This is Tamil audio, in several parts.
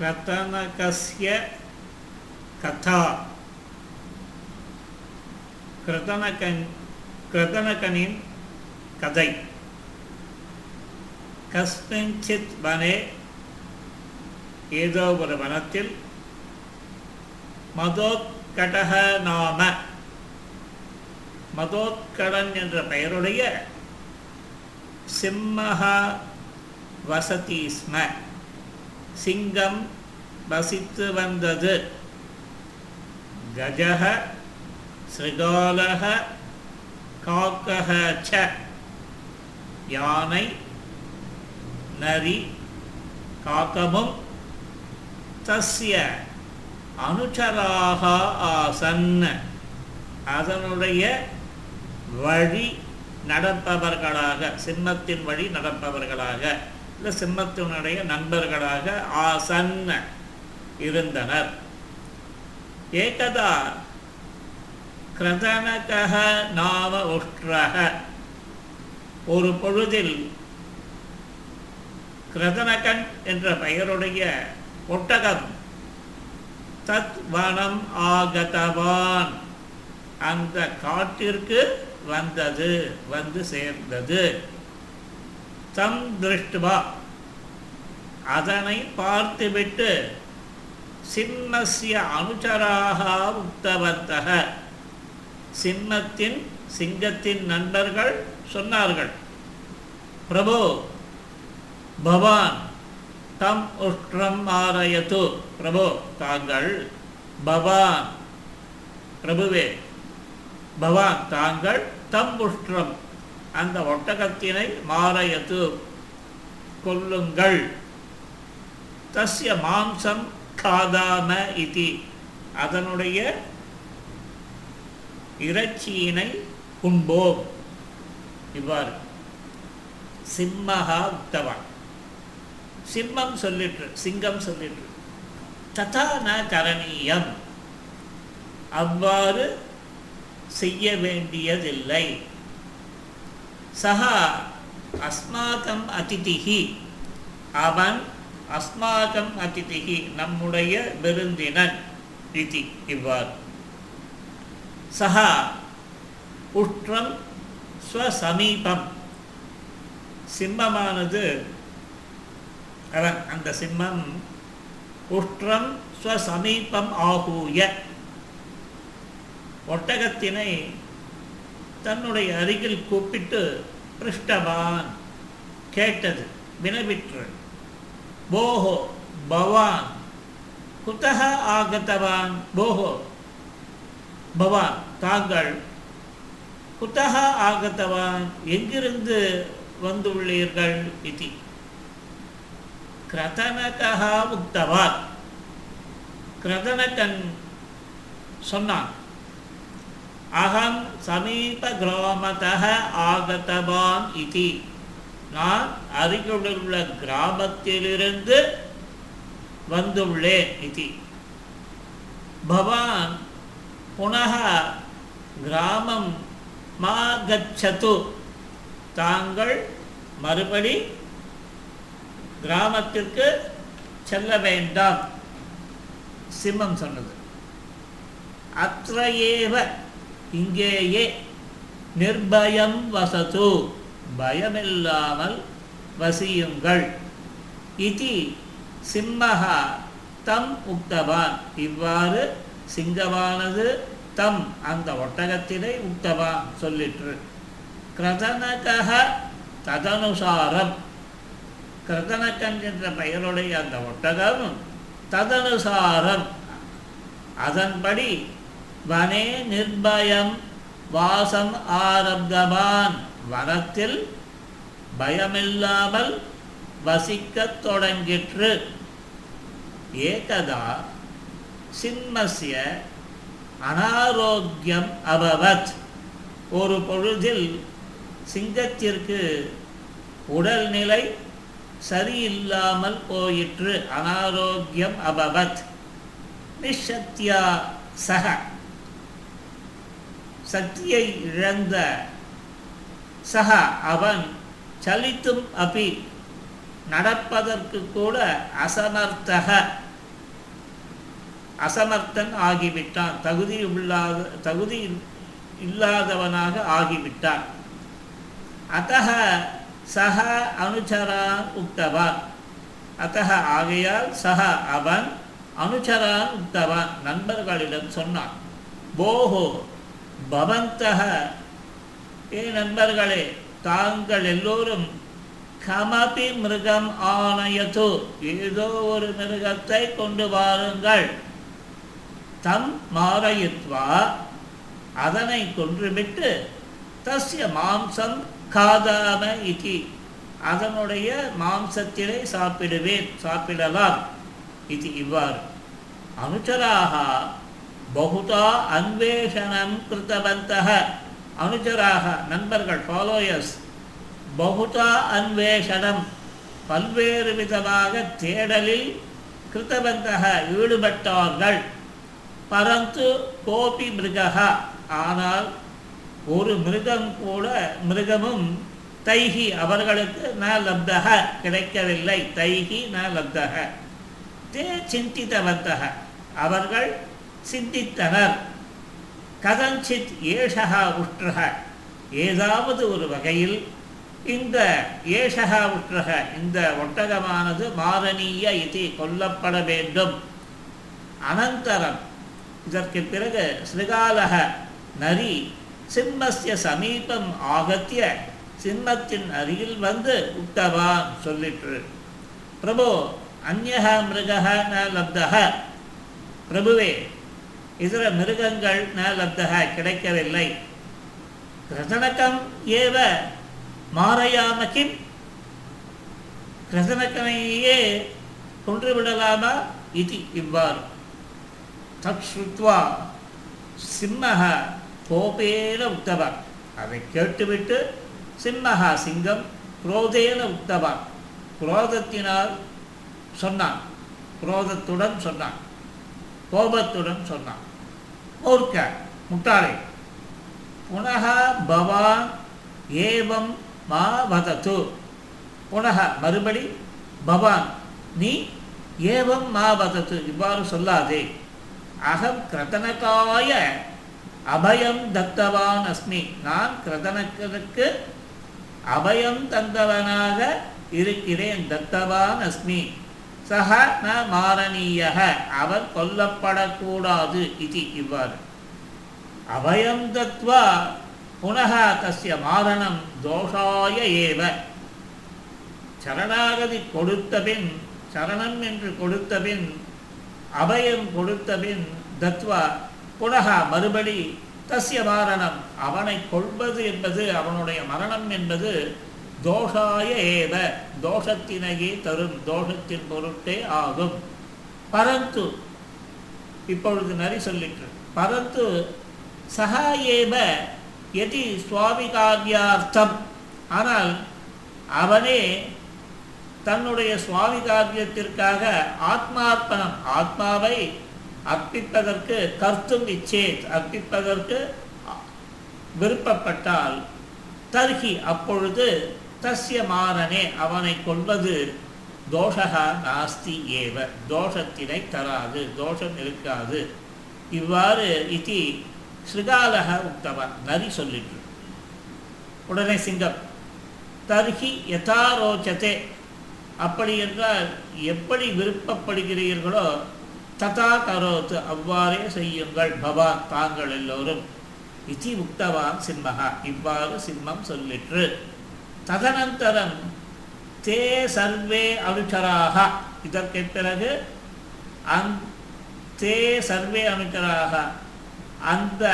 கிருத்தனகஸ்ய கதா கிருதனகன் கிருதனகனின் கதை கஸ்மிஞ்சித் வனே ஏதோ ஒரு வனத்தில் மதோத்கடக நாம மதோத்கடன் என்ற பெயருடைய சிம்மஹா வசதி ஸ்ம। சிங்கம் வசித்து வந்தது. கஜக ஸ்ரிகாலக காக்கக ச யானை நரி காக்கமும் தஸ்ய அனுச்சராக ஆசன். அதனுடைய வழி நடப்பவர்களாக சிம்மத்தின் வழி நடப்பவர்களாக. இந்த சிம்மத்தினுடைய நண்பர்களாக ஆசன் இருந்தனர். ஏகதா கிரதனக நாம உஷ்ட்ரக ஒரு பொழுதில் கிரதனகன் என்ற பெயருடைய ஒட்டகம் தத் வனம் ஆகதவான். அந்த காட்டிற்கு வந்தது வந்து சேர்ந்தது. தம் திருஷ்டுவா. அதனை பார்த்துவிட்டு சிம்மஸ்ய அனுச்சராக உத்தவர்த்தக. சிம்மத்தின் சிங்கத்தின் நண்பர்கள் சொன்னார்கள் பிரபு பவான் தம் உஷ்ணம் ஆரயத்து. பிரபு தாங்கள் பவான் பிரபுவே பவான் தாங்கள் தம் உஷ்ணம் அந்த ஒட்டகத்தினை மாரயத்து கொல்லுங்கள். தஸ்ய மாம்சம் காதாம இதி. அதனுடைய இறைச்சியினை உண்போம். இவ்வாறு. சிம்மஹா உத்தவான் சிம்மம் சொல்லிட்டு சிங்கம் சொல்லிட்டு ததா ந கரணீயம். அவ்வாறு செய்ய வேண்டியதில்லை. சஹா அஸ்மாக்கம் அதிதிகி அவன் அஸ்மாக்கம் அதிதிகி நம்முடைய விருந்தினன் இதி இவ்வாறு சஹா உஷ்ட்ரம் ஸ்வசமீபம் சிம்மமானது அவன் அந்த சிம்மம் உஷ்ட்ரம் ஸ்வசமீபம் ஆகூய। ஒட்டகத்தினை தன்னுடைய அருகில் கூப்பிட்டு பிருஷ்டவான் கேட்டது வினவிற்று போஹோ பவான். குத்தக ஆகத்தவான் போஹோ. பவான் தாங்கள். குத்தக ஆகத்தவான் எங்கிருந்து வந்துள்ளீர்கள் இது? கிரதனகா உக்தவான். கிரதனகன் சொன்னான் அகம் சமீப கிராமத்தக ஆகத்தவான் இது நான் அருகிலுள்ள கிராமத்திலிருந்து வந்துள்ளேன் இது பவான் புனக கிராமம் மா கச்சது தாங்கள் மறுபடி கிராமத்திற்கு செல்ல வேண்டாம் சிம்மம் சொன்னது। அத்தையேவ இங்கேயே நிர்பயம் வசது. பயமில்லாமல் வசியுங்கள். இது சிம்மஹா தம் உக்தவான். இவ்வாறு சிங்கமானது தம் அந்த ஒட்டகத்தினை உக்தவான் சொல்லிற்று. கிரதனக ததனுசாரம். கிரதனக்கன் என்ற பெயருடைய அந்த ஒட்டகம் ததனுசாரம். அதன்படி வனே நிர்பயம் வாசம் ஆரப்தவான். வனத்தில் பயமில்லாமல் வசிக்கத் தொடங்கிற்று. ஏகதா சிம்மசிய அனாரோக்கியம் அபவத். ஒரு பொழுதில் சிங்கத்திற்கு உடல்நிலை சரியில்லாமல் போயிற்று. அனாரோக்கியம் அபவத். நிஷத்யா சக. சக்தியை இழந்த சக அவன் சலித்தும் அபி நடப்பதற்கு கூட அசமர்த்தக. அசமர்த்தன் ஆகிவிட்டான். தகுதி உள்ளாத தகுதி இல்லாதவனாக ஆகிவிட்டான். அத்தக சக அனுச்சரான் உக்தவான் அத்தக ஆகையால் சக அவன் அனுச்சரான் உக்தவான் நண்பர்களிடம் சொன்னான் போஹோ பவந்தக. ஏ நண்பர்களே தாங்கள் எல்லோரும் கமபி மிருகம் ஆணையது. ஏதோ ஒரு மிருகத்தை கொண்டு வாருங்கள். தம் மாரயித்வா அதனை கொன்றுவிட்டு தஸ்ய மாம்சம் காதாம இதி அதனுடைய மாம்சத்திலே சாப்பிடுவேன் சாப்பிடலாம். இது இவ்வாறு. அனுச்சராக பகுதா அன்வேஷணம் கிருத்தவந்தக அனுஜராக நண்பர்கள் ஃபாலோயர்ஸ் பகுதா அன்வேஷணம் பல்வேறு விதமாக தேடலில் கிருத்தவந்தக ஈடுபட்டார்கள்। பரந்து கோபி மிருகா ஆனால் ஒரு மிருகம் கூட மிருகமும் தைகி அவர்களுக்கு ந லப்தக கிடைக்கவில்லை। தைகி ந லப்தக தே சிந்தித்தவந்தக அவர்கள் சிந்தித்தனர். கதஞ்சித் ஏஷகா உற்றக. ஏதாவது ஒரு வகையில் இந்த ஏஷகா உற்றக இந்த ஒட்டகமானது மாரணீய இது கொல்லப்பட வேண்டும். அனந்தரம். இதற்கு பிறகு ஸ்ருகாலக நரி சிம்மஸ்ய சமீபம் ஆகத்திய சிம்மத்தின் அருகில் வந்து உட்டவான் சொல்லிற்று. பிரபு அந்நக மிருக ந லப்தக பிரபுவே இதர மிருகங்கள் ந லப்தக கிடைக்கவில்லை. கிரசனக்கம் ஏவ மாறையாமக்கின் கிம் கிரசனக்கனையே கொன்றுவிடலாமா இது இவ்வாறு. தத் ஸ்ருத்வா சிம்மஹ கோபேன உத்தவான் அதை கேட்டுவிட்டு சிம்மஹா சிங்கம் குரோதேன உத்தவான் குரோதத்தினால் சொன்னான். குரோதத்துடன் சொன்னான். கோபத்துடன் சொன்னான். மூர்க்க முட்டாளே புனக பவான் ஏவம் மா வதத்து புனக மறுபடி பவான் நீ ஏவம் மா வதத்து இவ்வாறு சொல்லாதே। அகம் கிரதனக்காய அபயம் தத்தவான் அஸ்மி। நான் கிரதனக்கனுக்கு அபயம் தந்தவனாக இருக்கிறேன் தத்தவான் அஸ்மி। சக ந மாரணீய அவர் கொல்லப்படக்கூடாது இது இவ்வாறு. அபயம் தத்வா புனக தஸ்ய மாரணம் தோஷாய ஏவ. சரணாகதி கொடுத்த பின் சரணம் என்று கொடுத்த பின் அபயம் கொடுத்த பின் தத்வா புனக மறுபடி தஸ்ய மாரணம் அவனை கொள்வது என்பது அவனுடைய மரணம் என்பது தோஷாய ஏவ தோஷத்தினையே தரும் தோஷத்தின் பொருட்டே ஆகும். பரந்து இப்பொழுது நரி சொல்லிட்டு பரந்து சகா ஏவ எதி சுவாமி காரியார்த்தம் ஆனால் அவனே தன்னுடைய சுவாமி காரியத்திற்காக ஆத்மார்ப்பணம் ஆத்மாவை அர்ப்பிப்பதற்கு கர்த்தும் இச்சேத் அர்ப்பிப்பதற்கு விருப்பப்பட்டால் தர்கி அப்பொழுது தஸ்ய மாறனே அவனை கொள்வது தோஷகா நாஸ்தி ஏவ. தோஷத்தினை தராது தோஷம் இருக்காது. இவ்வாறு இது ஸ்ருகாலக உத்தவன் நரி சொல்லிற்று. உடனே சிங்கம் தர்ஹி யதாரோச்சதே அப்படி என்றால் எப்படி விருப்பப்படுகிறீர்களோ ததா கரோத்து அவ்வாறே செய்யுங்கள் பவான் தாங்கள் எல்லோரும். இதி உக்தவான் சிம்மகா இவ்வாறு சிம்மம் சொல்லிற்று. ததனந்தரம் தே சர்வே அனுச்சராக. இதற்கு பிறகு அந் தே சர்வே அனுச்சராக. அந்த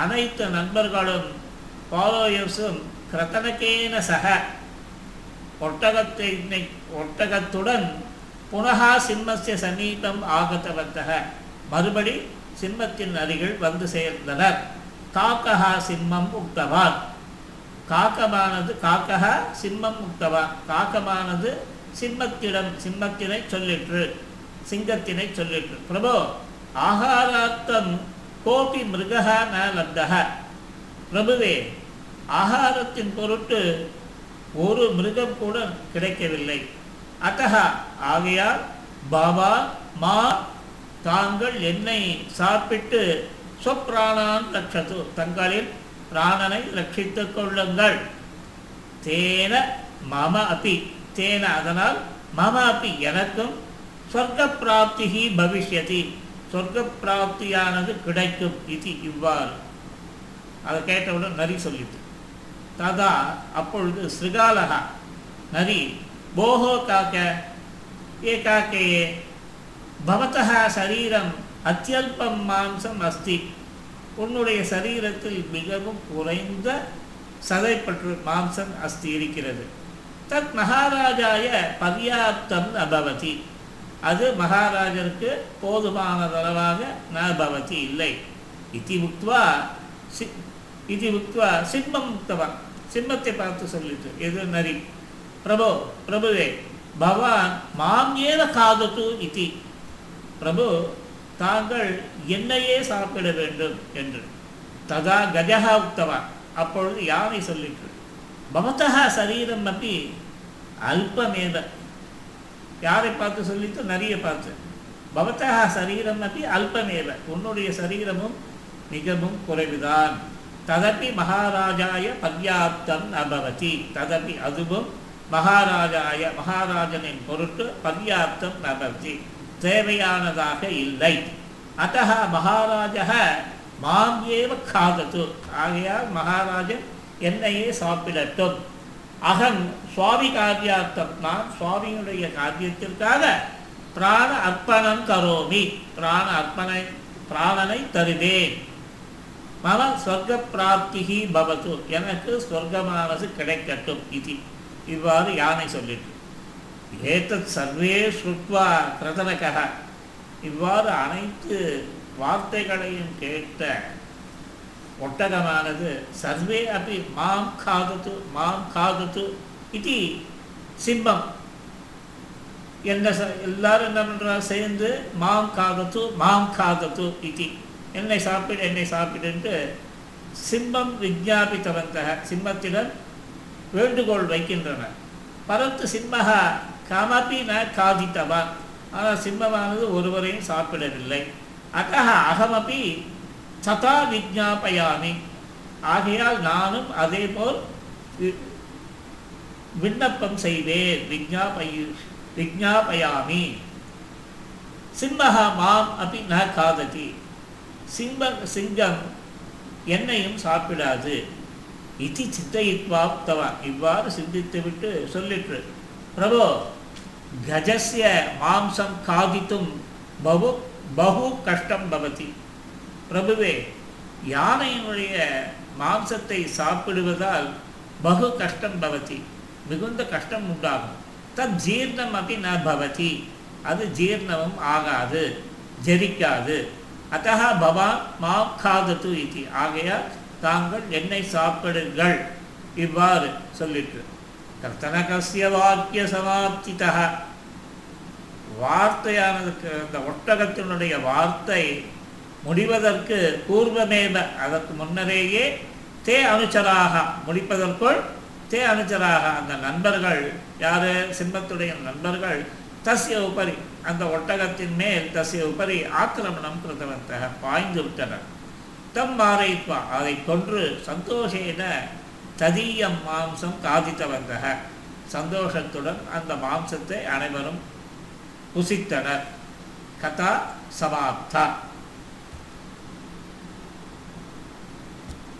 அனைத்து நண்பர்களும் ஃபாலோயர்ஸும் கிரதனக்கேன சக. ஒட்டகத்தை ஒட்டகத்துடன் புனகா சிம்மசிய சமீபம் ஆகத்தவந்தக. மறுபடி சிம்மத்தின் அருகில் வந்து சேர்ந்தனர். தாக்கஹா சிம்மம் உக்தவான். காக்கமானது காக்கா சிம்மம் முக்தவா. காக்கமானது சிம்மத்திடம் சிம்மத்தினை சொல்லிற்று. சிங்கத்தினை சொல்லிற்று. பிரபோ ஆகாரார்த்தம் கோபி மிருகா ந லப்தக பிரபுவே ஆகாரத்தின் பொருட்டு ஒரு மிருகம் கூட கிடைக்கவில்லை. அத்தகா ஆகையால் பாபா மா தாங்கள் என்னை சாப்பிட்டு சொப்ராணான் லட்சத்து தங்களின் பிராணனை ரட்சித்துக் கொள்ளுங்கள். தேன மம அப்பி தேன அதனால் மம அப்பி எனக்கும் சொர்க்க பிராப்திகி பவிஷ்யதி. சொர்க்க பிராப்தியானது கிடைக்கும் இது இவ்வாறு. அதை கேட்டவுடன் நரி சொல்லிட்டு. ததா அப்பொழுது ஸ்ரிகாலகா நரி போஹோ காக்க ஏ காக்கையே பவத்தः சரீரம் அத்தியல்பம் மாம்சம் அஸ்தி. உன்னுடைய சரீரத்தில் மிகவும் குறைந்த சதைப்பற்று மாம்சம் அஸ்தி இருக்கிறது தத் மகாராஜாய பர்யாப்தம் அபவதி அது மகாராஜருக்கு போதுமானதளவாக ந பவதி இல்லை. இதி உக்த்வா சி இது உக்த்வா சிம்மம் உக்தவான் சிம்மத்தை பார்த்து சொல்லிட்டு எது நரி? பிரபோ பிரபுவே பவான் மாம் ஏவ காதத்து இதி. பிரபு தாங்கள் என்னையே சாப்பிட வேண்டும் என்று. ததா கஜகா உக்தவான் அப்பொழுது யானை சொல்லிற்று பவத்தா சரீரம் அப்படி அல்பமேவ. யாரை பார்த்து சொல்லிட்டு நிறைய பார்த்து பவத்தா சரீரம் அப்படி அல்பமேவ. உன்னுடைய சரீரமும் மிகவும் குறைவுதான். ததப்பி மகாராஜாய பர்யாப்தம் நபவதி. ததப்பி அதுவும் மகாராஜாய மகாராஜனின் பொருட்டு பர்யாப்தம் நபவதி. தேவையானதாக இல்லை. அத்த மகாராஜ மாம் ஏவ காதத்து ஆகையால் மகாராஜன் என்னையே சாப்பிடட்டும். அகம் சுவாமி காரியார்த்தம். நான் சுவாமியுடைய காரியத்திற்காக பிராண அர்ப்பணம் கரோமி. பிராண அர்ப்பணை பிராணனை தருவேன். மம சொர்க்க பிராப்திகி பவத்து எனக்கு சொர்க்கமானது கிடைக்கட்டும். இது இவ்வாறு யானை சொல்லிட்டு. ஏதத் சர்வே ஸ்ருத்வா கிருதனக இவ்வாறு அனைத்து வார்த்தைகளையும் கேட்ட ஒட்டகமானது சர்வே அப்படி மாம் காதத்து மாம் காதத்து இது சிம்மம். என்ன எல்லாரும் என்ன பண்ணுறா சேர்ந்து மாம் காதத்து மாம் காதத்து இது. என்னை சாப்பிடு என்னை சாப்பிடுன்ட்டு சிம்மம் விஜாபித்தவந்த சிம்மத்திடம் வேண்டுகோள் வைக்கின்றனர். பரத்து சிம்மகா கமபி ந காதித்தவா. ஆனால் சிம்மமானது ஒருவரையும் சாப்பிடவில்லை. அத்தக அகமபி சதா விஜாபயாமி ஆகையால் நானும் அதே போல் விண்ணப்பம் செய்வேன். விஜாபயு விஜாபயாமி சிம்மஹ மாம் அப்படி ந காததி. சிம்ப சிங்கம் என்னையும் சாப்பிடாது. இது சித்தயித்வா உக்தவான் இவ்வாறு சிந்தித்துவிட்டு சொல்லிற்று. பிரபோ கஜஸ்ய மாம்சம் காதித்தும் பகு பகு கஷ்டம் பவதி பிரபுவே யானையினுடைய மாம்சத்தை சாப்பிடுவதால் பகு கஷ்டம் பவதி மிகுந்த கஷ்டம் உண்டாகும் தத் ஜீர்ணம் அப்படி ந பவதி அது ஜீர்ணமும் ஆகாது ஜெரிக்காது அத்தः பவான் மாம் காதத்து இது ஆகையால் தாங்கள் என்னை சாப்பிடுங்கள் இவ்வாறு சொல்லிட்டு கர்த்தனகசிய வாக்கிய சமாப்திதா வார்த்தையானதுக்கு அந்த ஒட்டகத்தினுடைய வார்த்தை முடிவதற்கு பூர்வமேப அதற்கு முன்னரேயே தே அனுச்சராக முடிப்பதற்குள் தே அனுச்சராக. அந்த நண்பர்கள் யாரு? சிம்மத்துடைய நண்பர்கள். தஸ்ய உபரி அந்த ஒட்டகத்தின் மேல் தஸ்ய உபரி ஆக்கிரமணம் கிருத்தவந்தக பாய்ந்து விட்டனர். தம் மாறைப்பா அதை கொன்று சந்தோஷேன ததீயம் மாம்சம் காதித்தவந்தக சந்தோஷத்துடன் அந்த மாம்சத்தை அனைவரும் புசித்தனர். கதா சமாப்தா